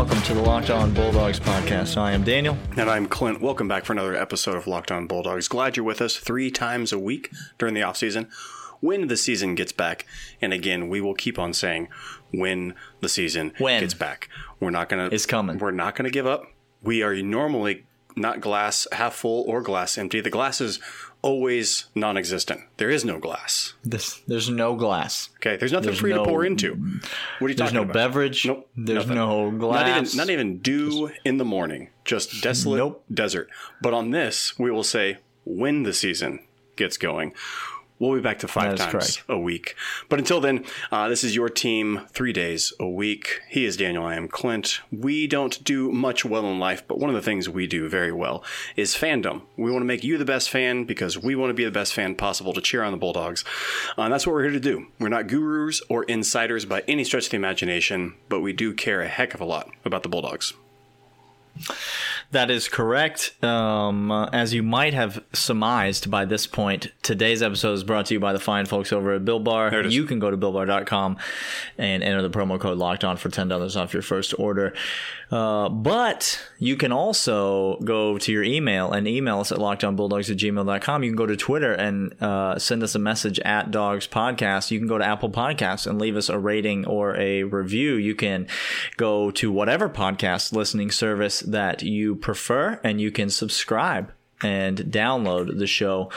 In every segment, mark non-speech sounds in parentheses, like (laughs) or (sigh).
welcome to the Locked On Bulldogs podcast. I am Daniel. And I'm Clint. Welcome back for another episode of Locked On Bulldogs. Glad you're with us three times a week during the offseason. When the season gets back, and again, we will keep on saying when the season When. gets back. We're not gonna It's coming. We're not gonna give up. We are normally not glass half full or glass empty. The glass is always non-existent. There is no glass. This, there's no glass. Okay, there's nothing There's for you no- to pour into. What are you talking no about? There's no beverage. Nope, There's nothing. no glass. Not even not even dew in the morning. Just desolate Nope. desert. But on this, we will say when the season gets going. We'll be back to five times correct. a week. But until then, uh, this is your team three days a week. He is Daniel. I am Clint. We don't do much well in life, but one of the things we do very well is fandom. We want to make you the best fan because we want to be the best fan possible to cheer on the Bulldogs. Uh, and that's what we're here to do. We're not gurus or insiders by any stretch of the imagination, but we do care a heck of a lot about the Bulldogs. That is correct. Um, uh, as you might have surmised by this point, today's episode is brought to you by the fine folks over at Built Bar. There it is. You can go to BuiltBar.com and enter the promo code Locked On for ten dollars off your first order. Uh, but you can also go to your email and email us at lockedonbulldogs at gmail.com. You can go to Twitter and uh, send us a message at Dogs Podcast. You can go to Apple Podcasts and leave us a rating or a review. You can go to whatever podcast listening service that you prefer and you can subscribe and download the show.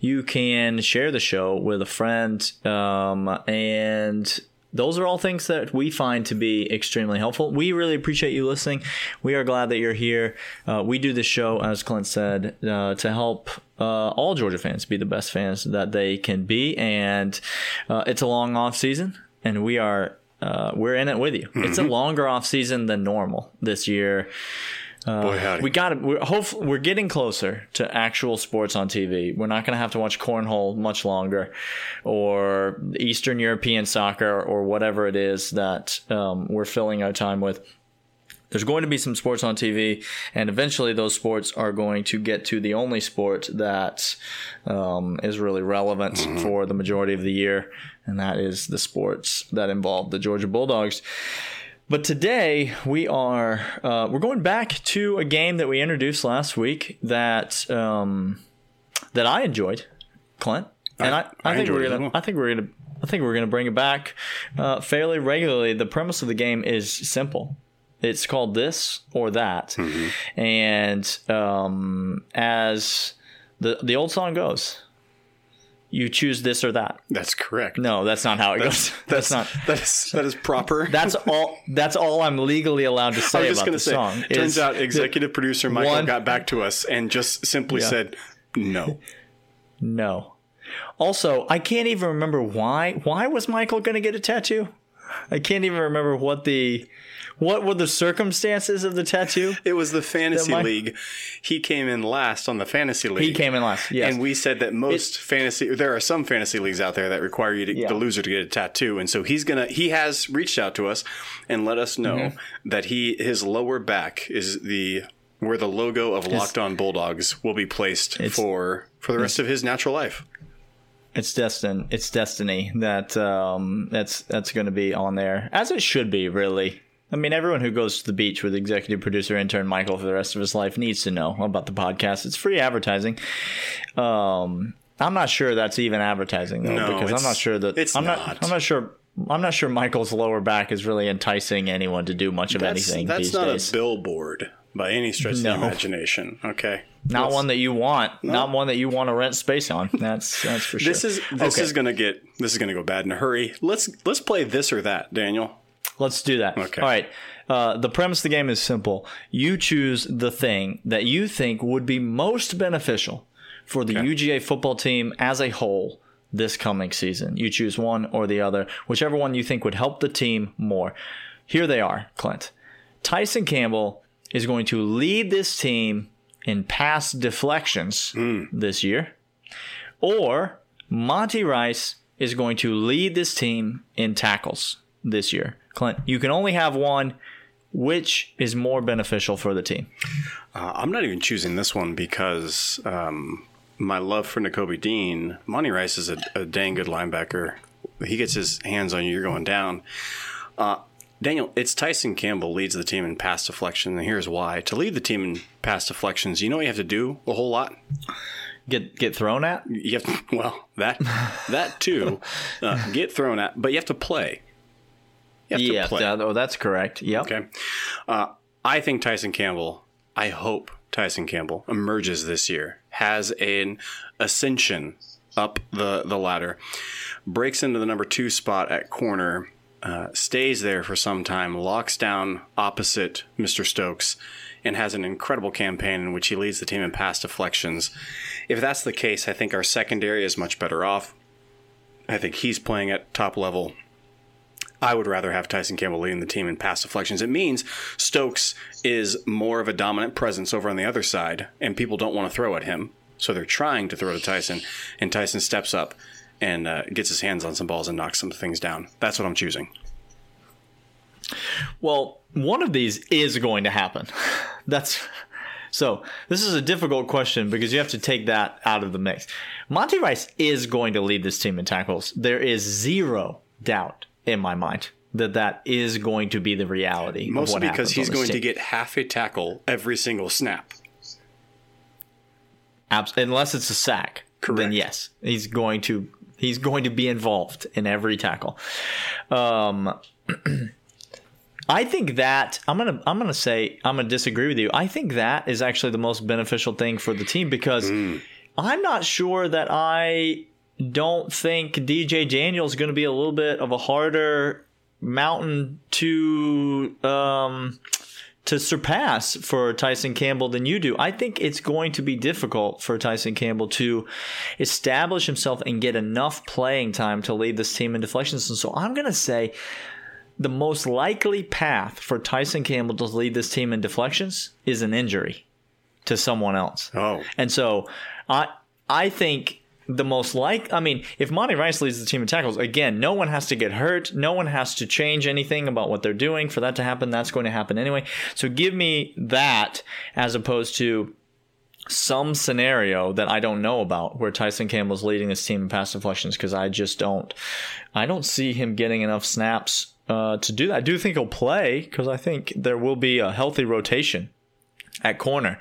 You can share the show with a friend, um, and those are all things that we find to be extremely helpful. We really appreciate you listening. We are glad that you're here. Uh, we do this show, as Clint said, uh, to help uh, all Georgia fans be the best fans that they can be, and uh, it's a long off season, and we are. Uh, we're in it with you. It's a longer off season than normal this year. Boy, howdy. We got it. We're hopefully we're getting closer to actual sports on TV. We're not going to have to watch cornhole much longer, or Eastern European soccer, or whatever it is that um, we're filling our time with. There's going to be some sports on TV, and eventually those sports are going to get to the only sport that um, is really relevant for the majority of the year, and that is the sports that involve the Georgia Bulldogs. But today we are uh, we're going back to a game that we introduced last week that um, that I enjoyed, Clint, and I, I, I think we're gonna well. I think we're gonna I think we're gonna bring it back uh, fairly regularly. The premise of the game is simple. It's called this or that, Mm-hmm. and um, as the the old song goes, you choose this or that. That's correct. No, that's not how it goes. (laughs) That's, not. that is that is proper. (laughs) That's all. That's all I'm legally allowed to I say was just about the say. song. Turns out executive producer Michael one- got back to us and just simply Yeah. said no. no. Also, I can't even remember why. Why was Michael going to get a tattoo? I can't even remember what the what were the circumstances of the tattoo. It was the fantasy league. He came in last on the fantasy league. He came in last. Yes. And we said that most fantasy there are some fantasy leagues out there that require you to, Yeah. the loser to get a tattoo and so he's to he has reached out to us and let us know Mm-hmm. that he his lower back is the where the logo of Locked On Bulldogs will be placed for for the rest of his natural life. It's destined. It's destiny that um, that's that's going to be on there, as it should be. Really, I mean, everyone who goes to the beach with executive producer intern Michael for the rest of his life needs to know about the podcast. It's free advertising. Um, I'm not sure that's even advertising though, No, because I'm not sure that it's I'm not. not. I'm not sure. I'm not sure Michael's lower back is really enticing anyone to do much of That's, anything that's not days. a billboard by any stretch No. of the imagination. Okay. not Let's- one that you want. Not one that you want to rent space on. That's that's for sure. This is this Okay. is gonna get this is gonna go bad in a hurry. Let's let's play this or that, Daniel. Let's do that. Okay. All right. Uh, the premise of the game is simple. You choose the thing that you think would be most beneficial for the UGA football team as a whole this coming season. You choose one or the other, whichever one you think would help the team more. Here they are, Clint. Tyson Campbell is going to lead this team in pass deflections this year, or Monty Rice is going to lead this team in tackles this year. Clint, you can only have one. Which is more beneficial for the team? Uh, I'm not even choosing this one because um, my love for Nakobe Dean, Monty Rice is a, a dang good linebacker. He gets his hands on you, you're going down. Uh, Daniel, it's Tyson Campbell leads the team in pass deflection, and here's why. To lead the team in pass deflections, you know what you have to do a whole lot. Get get thrown at? You have to, (laughs) well that that too, uh, get thrown at, but you have to play. Yeah, that- oh, that's correct. Yep. Okay. Uh, I think Tyson Campbell, I hope Tyson Campbell emerges this year, has an ascension up the, the ladder, breaks into the number two spot at corner, uh, stays there for some time, locks down opposite Mr. Stokes, and has an incredible campaign in which he leads the team in pass deflections. If that's the case, I think our secondary is much better off. I think he's playing at top level. I would rather have Tyson Campbell leading the team in pass deflections. It means Stokes is more of a dominant presence over on the other side, and people don't want to throw at him. So they're trying to throw to Tyson, and Tyson steps up and uh, gets his hands on some balls and knocks some things down. That's what I'm choosing. Well, one of these is going to happen. (laughs) That's so. This is a difficult question because you have to take that out of the mix. Monty Rice is going to lead this team in tackles. There is zero doubt in my mind that that is going to be the reality. Mostly because he's going to get half a tackle every single snap. Abs- unless it's a sack. Then yes, he's going to he's going to be involved in every tackle. Um, (clears throat) I think that I'm gonna I'm gonna say I'm gonna disagree with you. I think that is actually the most beneficial thing for the team because I'm not sure that I don't think DJ Daniels going to be a little bit of a harder mountain to um, to surpass for Tyson Campbell than you do. I think it's going to be difficult for Tyson Campbell to establish himself and get enough playing time to lead this team in deflections. And so I'm going to say the most likely path for Tyson Campbell to lead this team in deflections is an injury to someone else. Oh, And so I I think the most like I mean, if Monty Rice leads the team in tackles, again, no one has to get hurt. No one has to change anything about what they're doing for that to happen. That's going to happen anyway. So give me that as opposed to some scenario that I don't know about where Tyson Campbell's leading his team in pass deflections because I just don't I don't see him getting enough snaps uh, to do that. I do think he'll play because I think there will be a healthy rotation at corner,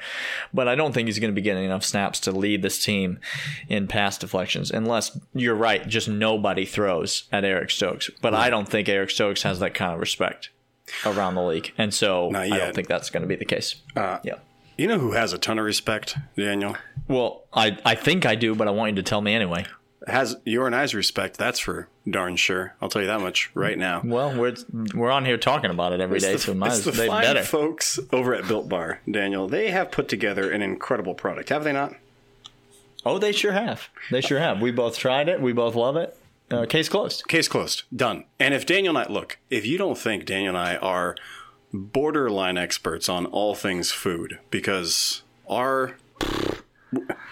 but I don't think he's going to be getting enough snaps to lead this team in pass deflections unless you're right, just nobody throws at Eric Stokes. But I don't think Eric Stokes has that kind of respect around the league, and so I don't think that's going to be the case. Uh, yeah. you know who has a ton of respect, Daniel? Well, I I think I do, but I want you to tell me anyway. Has your and I's respect. That's for darn sure. I'll tell you that much right now. Well, we're we're on here talking about it every day, It's so the, might it's as the they fine better. folks over at Built Bar, Daniel. They have put together an incredible product, have they not? oh, they sure have. They sure have. We both tried it. We both love it. Uh, case closed. Case closed. Done. And if Daniel and I look, if you don't think Daniel and I are borderline experts on all things food, because our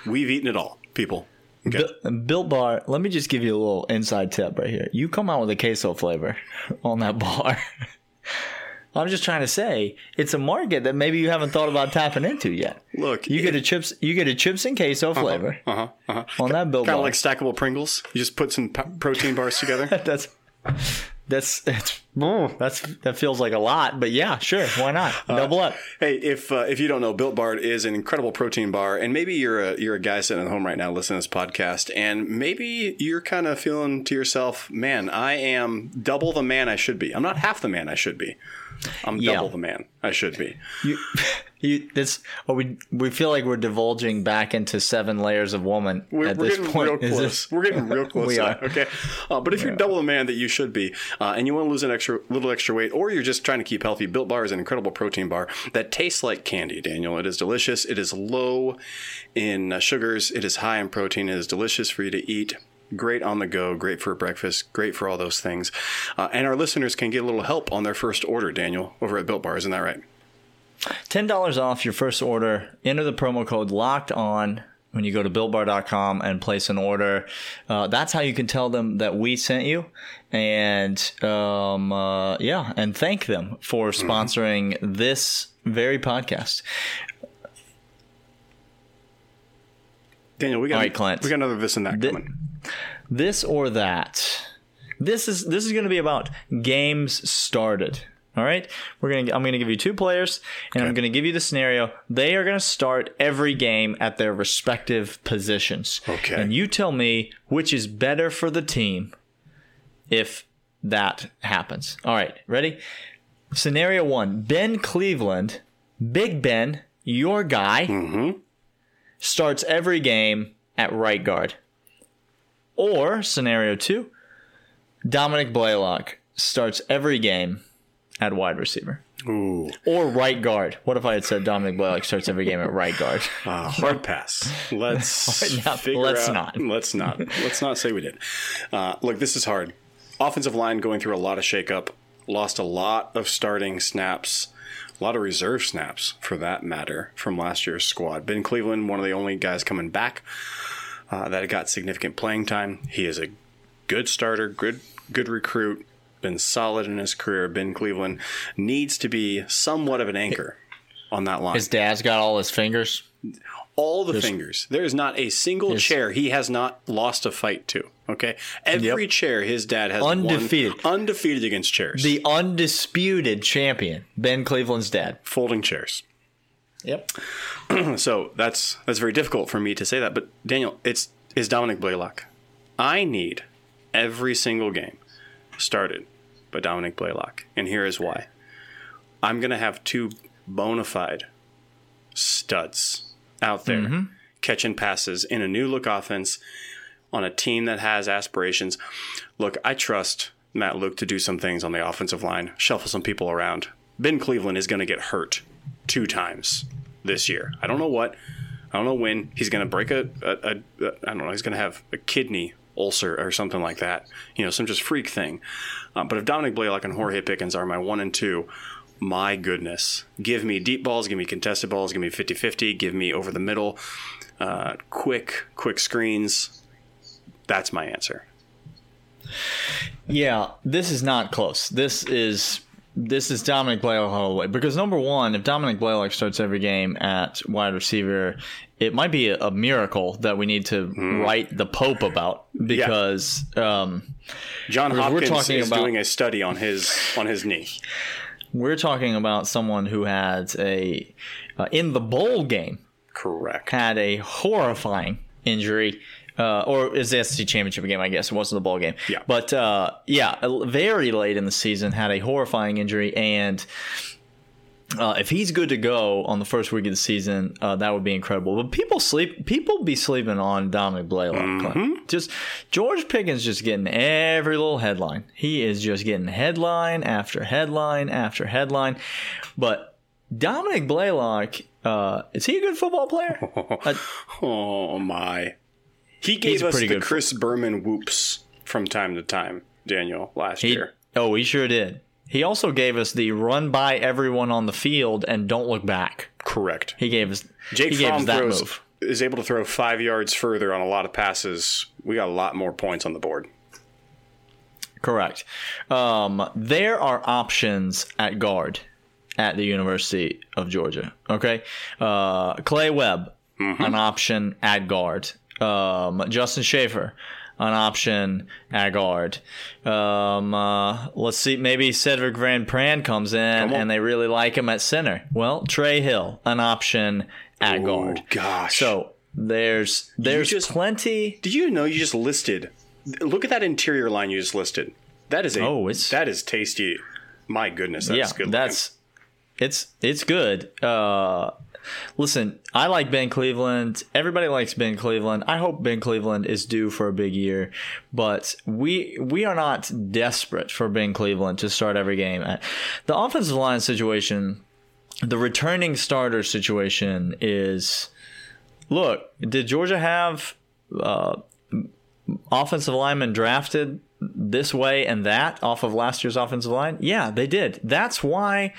we've eaten it all, people. Okay. Bu- Built Bar. Let me just give you a little inside tip right here. You come out with a queso flavor (laughs) on that bar. (laughs) I'm just trying to say it's a market that maybe you haven't thought about tapping into yet. Look, You get a chips. You get a chips and queso flavor uh-huh, uh-huh. on that Built kind Bar. of like stackable Pringles. You just put some p- protein bars together. (laughs) that's that's that's that's that feels like a lot, but yeah, sure, why not? Uh, Double up. Hey, if uh, if you don't know, Built Bar is an incredible protein bar, and maybe you're a you're a guy sitting at home right now listening to this podcast, and maybe you're kind of feeling to yourself, "Man, I am double the man I should be. I'm not half the man I should be. I'm Yeah. double the man I should be." You, (laughs) you, this, or we we feel like we're divulging back into seven layers of woman We're, at we're this getting point. real close. this- we're getting real (laughs) close. We are. that, okay, uh, but if you're double the man that you should be, uh, and you want to lose an extra little extra weight, or you're just trying to keep healthy, Built Bar is an incredible protein bar that tastes like candy. Daniel, it is delicious. It is low in uh, sugars. It is high in protein. It is delicious for you to eat. Great on the go, great for breakfast, great for all those things. Uh, and our listeners can get a little help on their first order, Daniel, over at Built Bar. Isn't that right? ten dollars off your first order. Enter the promo code locked on when you go to builtbar.com and place an order. Uh, that's how you can tell them that we sent you, and um, uh, yeah, and thank them for sponsoring this very podcast. Daniel, we got All right, Clint. we got another this and that Thi- coming. This or that. This is this is going to be about games started. All right, we're gonna. I'm gonna give you two players, and I'm gonna give you the scenario. They are gonna start every game at their respective positions. Okay. and you tell me which is better for the team if that happens. All right, ready? Scenario one: Ben Cleveland, Big Ben, your guy, mm-hmm. starts every game at right guard. Or scenario two: Dominic Blaylock starts every game at wide receiver. Ooh, Or right guard. What if I had said Dominic Blaylock starts every game at right guard? uh, hard pass. Let's (laughs) No, figure let's out- not. Let's not. Let's not say we did. Uh, look, this is hard. Offensive line going through a lot of shakeup. Lost a lot of starting snaps. A lot of reserve snaps, for that matter, from last year's squad. Ben Cleveland, one of the only guys coming back uh, that got significant playing time. He is a good starter, good good recruit, been solid in his career. Ben Cleveland needs to be somewhat of an anchor on that line. His dad's got all his fingers. All the fingers. There is not a single chair he has not lost a fight to. Okay, every Yep. chair his dad has won Undefeated. undefeated against chairs, The undisputed champion, Ben Cleveland's dad. folding chairs. Yep. (clears throat) So that's that's very difficult for me to say that. But Daniel, it's is Dominic Blaylock. I need every single game started by Dominic Blaylock, and here is why. I'm gonna have two bona fide studs out there mm-hmm. catching passes in a new look offense on a team that has aspirations. Look, I trust Matt Luke to do some things on the offensive line, shuffle some people around. Ben Cleveland is going to get hurt two times this year. I don't know what. I don't know when he's going to break a, a, a, a. I don't know. He's going to have a kidney ulcer or something like that. You know, some just freak thing. Uh, but if Dominic Blaylock and George Pickens are my one and two, my goodness. Give me deep balls, give me contested balls, give me 50 50, give me over the middle, uh, quick, quick screens. That's my answer. Yeah, this is not close. This is this is Dominic Blaylock all the way. Because number one, if Dominic Blaylock starts every game at wide receiver, it might be a, a miracle that we need to write the Pope about because um, John We're- we're Hopkins talking is about- doing a study on his on his knee. we're talking about someone who had a uh, in the bowl game Correct. had a horrifying injury. Uh, or is the SEC championship game? I guess it wasn't the ball game. Yeah. But uh, yeah, very late in the season, had a horrifying injury, and uh, if he's good to go on the first week of the season, uh, that would be incredible. But people sleep, people be sleeping on Dominic Blaylock. Clint. Just George Pickens just getting every little headline. He is just getting headline after headline after headline. But Dominic Blaylock, uh, is he a good football player? (laughs) Oh my. He gave us pretty the good. Chris Berman whoops from time to time, Daniel, last He, year. oh, he sure did. He also gave us the run by everyone on the field and don't look back. Correct. He gave us Jake he gave us Fromm that throws move. is able to throw five yards further on a lot of passes. We got a lot more points on the board. Correct. Um, there are options at guard at the University of Georgia. Okay, uh, Clay Webb, an option at guard. Um, Justin Shaffer, an option at guard. Um, uh, let's see, maybe Cedric Van Pran comes in on. and they really like him at center. Well, Trey Hill, an option at guard. Oh gosh. So there's there's just- plenty. Did you know you just listed? Look at that interior line you just listed. That is a Oh, it's- that is tasty. My goodness, that's yeah, good. that's it's it's good. Uh, listen, I like Ben Cleveland. Everybody likes Ben Cleveland. I hope Ben Cleveland is due for a big year, but we we are not desperate for Ben Cleveland to start every game. Uh, The offensive line situation, the returning starter situation is. Look, did Georgia have uh, offensive linemen drafted this way and that off of last year's offensive line? Yeah, they did. That's why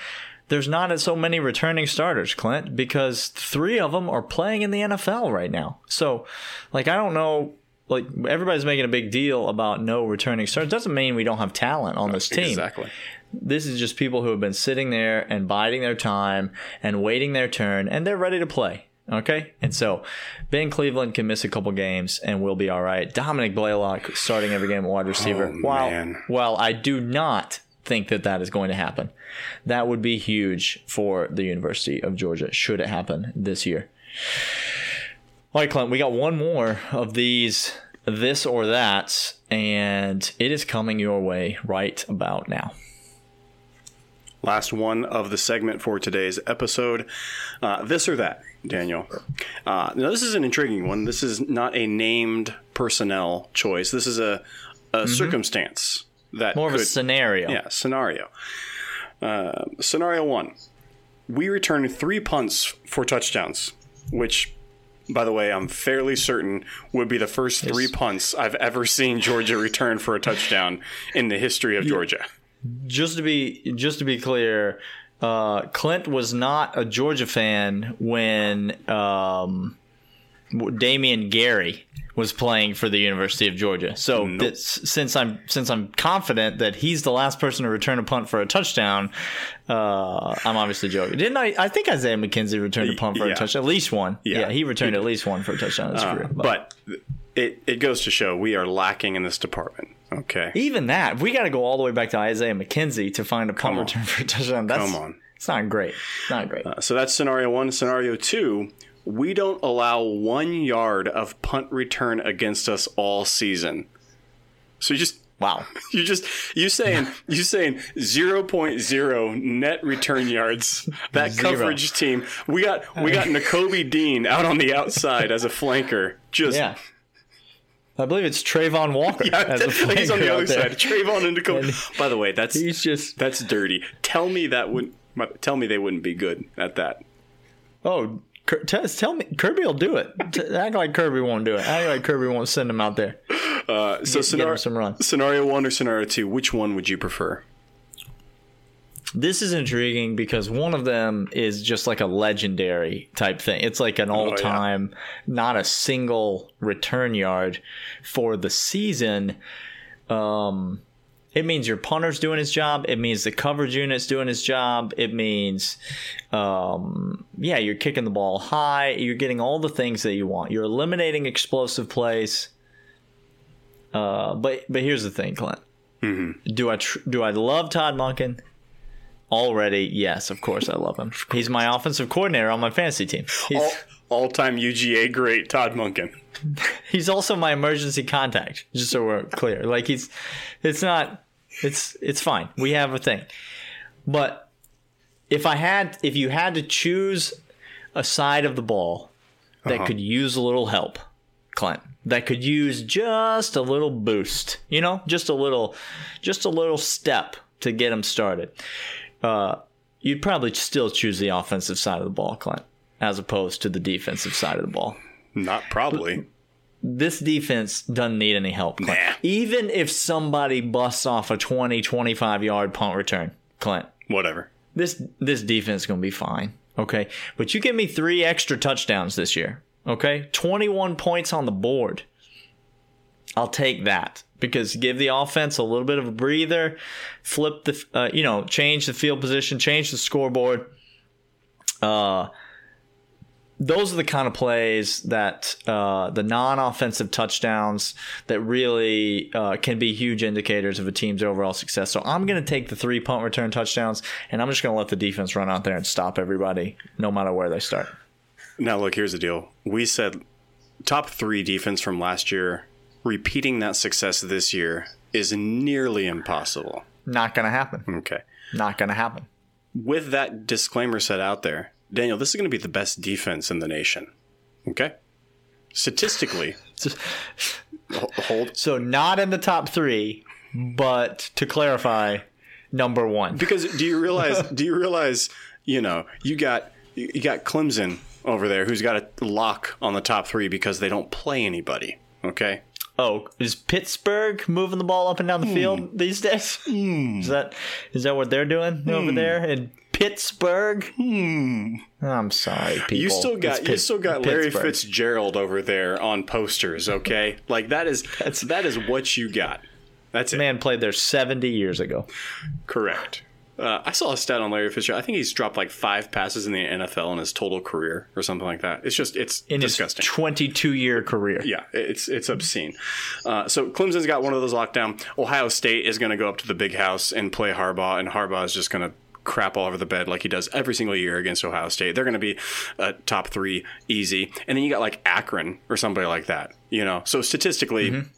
there's not so many returning starters, Clint, because three of them are playing in the NFL right now. So, like, I don't know. Like everybody's making a big deal about no returning starters. Doesn't mean we don't have talent on this team. exactly. This is just people who have been sitting there and biding their time and waiting their turn, and they're ready to play. Okay, and so Ben Cleveland can miss a couple games and we'll be all right. Dominic Blaylock starting every game at wide receiver. Oh, while man. while I do not think that that is going to happen. That would be huge for the University of Georgia should it happen this year. All right, Clint, we got one more of these this or that, and it is coming your way right about now. Last one of the segment for today's episode. Uh, this or that, Daniel. Uh, now, this is an intriguing one. This is not a named personnel choice. This is a, a circumstance that. More of a scenario. Yeah, scenario. Uh, scenario one: We return three punts for touchdowns, which, by the way, I'm fairly certain would be the first three punts I've ever seen Georgia return for a touchdown in the history of Georgia. just to be just to be clear, uh, Clint was not a Georgia fan when um, Damien Gary was playing for the University of Georgia. So this, since I'm since I'm confident that he's the last person to return a punt for a touchdown, uh, I'm obviously joking. Didn't I? I think Isaiah McKenzie returned a punt for yeah. a touchdown, at least one. Yeah. Yeah, he returned at least one for a touchdown his career. But it, it goes to show we are lacking in this department. Okay. even that, we got to go all the way back to Isaiah McKenzie to find a punt on. return for a touchdown. That's, Come on. it's not great. Not great. So that's scenario one. Scenario two, we don't allow one yard of punt return against us all season. So you just wow. (laughs) you just you saying you saying 0.0 net return yards. That Zero. coverage team. We got we got Nakobe Dean out on the outside as a flanker. Just Yeah. I believe it's Travon Walker. as a (laughs) he's on the other side. Travon and Nakobe. By the way, that's He's just That's dirty. Tell me that would tell me they wouldn't be good at that. oh, Kir- tell, tell me Kirby will do it. Act like Kirby won't do it. Act like Kirby won't send him out there. Uh, so Get- get scenario, him some run. scenario one or scenario two, which one would you prefer? This is intriguing because one of them is just like a legendary type thing. It's like an all time, not a single return yard for the season. Um, it means your punter's doing his job. It means the coverage unit's doing his job. It means, um, yeah, you're kicking the ball high. You're getting all the things that you want. You're eliminating explosive plays. Uh, but but here's the thing, Clint. Do I tr- do I love Todd Monken? Already, yes, of course I love him. He's my offensive coordinator on my fantasy team. He's, All, all-time UGA great Todd Monken. (laughs) he's also my emergency contact, just so we're clear. Like he's, it's not, it's it's fine. We have a thing, but if I had, if you had to choose a side of the ball that could use a little help, Clint, that could use just a little boost, you know, just a little, just a little step to get him started. Uh, you'd probably still choose the offensive side of the ball, Clint, as opposed to the defensive side of the ball Not probably. This defense doesn't need any help. Clint. Nah. Even if somebody busts off a 20, 25 yard punt return, Clint, Whatever. this this defense is going to be fine. Okay. But you give me three extra touchdowns this year. Okay. 21 points on the board. I'll take that because give the offense a little bit of a breather, flip the, uh, you know, change the field position, change the scoreboard. Uh, those are the kind of plays that uh, the non-offensive touchdowns that really uh, can be huge indicators of a team's overall success. So I'm going to take the three punt return touchdowns, and I'm just going to let the defense run out there and stop everybody, no matter where they start. Now look, here's the deal. We said top three defense from last year. Repeating that success this year is nearly impossible. Not going to happen. Okay. Not going to happen. With that disclaimer set out there, Daniel, this is going to be the best defense in the nation. Okay. Statistically, (laughs) hold So not in the top three, but to clarify, number one. because do you realize? (laughs) do you realize? You know, you got you got Clemson over there who's got a lock on the top three because they don't play anybody. Okay. Oh, is Pittsburgh moving the ball up and down the hmm. field these days? Hmm. Is that is that what they're doing over hmm. there in Pittsburgh? I'm sorry, people. You still got you still got Larry Pittsburgh. Fitzgerald over there on posters. Okay, like (laughs) that's that is what you got. That's it. Man played there 70 years ago. Correct. Uh, I saw a stat on Larry Fisher. I think he's dropped like five passes in the NFL in his total career or something like that. It's just it's in disgusting. his 22 year career. Yeah, it's it's obscene. Uh, so Clemson's got one of those locked down. Ohio State is going to go up to the big house and play Harbaugh, and Harbaugh is just going to crap all over the bed like he does every single year against Ohio State. They're going to be a top three easy, and then you got like Akron or somebody like that. You know, so statistically. Mm-hmm.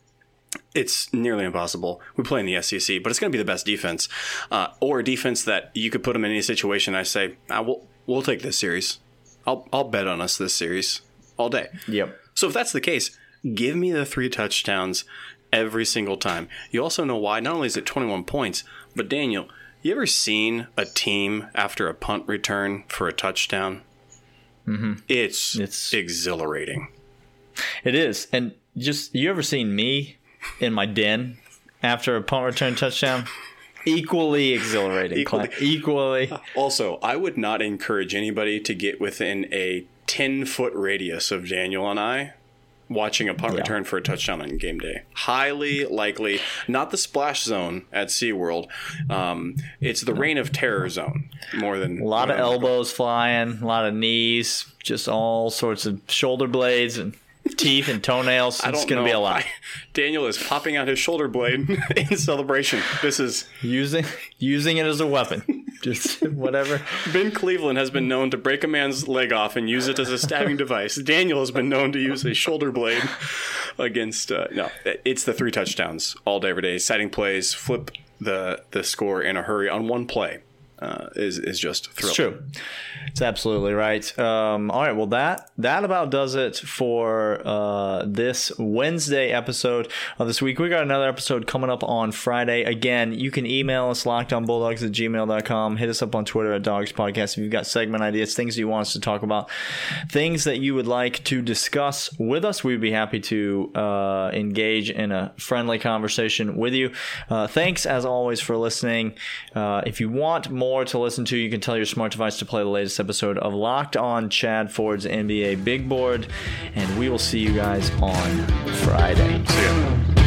It's nearly impossible. We play in the SEC, but it's going to be the best defense, uh, or a defense that you could put them in any situation. I say, ah, we'll we'll take this series. I'll I'll bet on us this series all day. Yep. So if that's the case, give me the three touchdowns every single time. You also know why. Not only is it 21 points, but Daniel, you ever seen a team after a punt return for a touchdown? Mm-hmm. It's It's- exhilarating. It is. And just, you ever seen me in my den after a punt return touchdown? Equally exhilarating. Equally. Equally. (laughs) Also, I would not encourage anybody to get within a 10 foot radius of Daniel and I watching a punt Yeah. return for a touchdown on game day. Highly likely, not the splash zone at SeaWorld. Um, it's the reign of terror zone more than A lot of elbows flying, a lot of knees, just all sorts of shoulder blades and teeth and toenails. It's going to be a lot. I- (laughs) Daniel is popping out his shoulder blade (laughs) in celebration. This is using using it as a weapon. Just (laughs) whatever. Ben Cleveland has been known to break a man's leg off and use it as a stabbing (laughs) device. Daniel has been known to use a shoulder blade against. Uh, no, it's the three touchdowns all day, every day. Setting plays, flip the the score in a hurry on one play uh, is is just thrilling. It's true. It's absolutely right. Um, all right. Well, that that about does it for uh, this Wednesday episode of this week. We got another episode coming up on Friday. Again, you can email us lockedonbulldogs at gmail.com. Hit us up on Twitter at Dogs Podcast if you've got segment ideas, things you want us to talk about, things that you would like to discuss with us. We'd be happy to uh, engage in a friendly conversation with you. Uh, thanks as always for listening. Uh, if you want more to listen to, you can tell your smart device to play the latest episode of Locked On Chad Ford's NBA Big Board, and we will see you guys on Friday. See ya.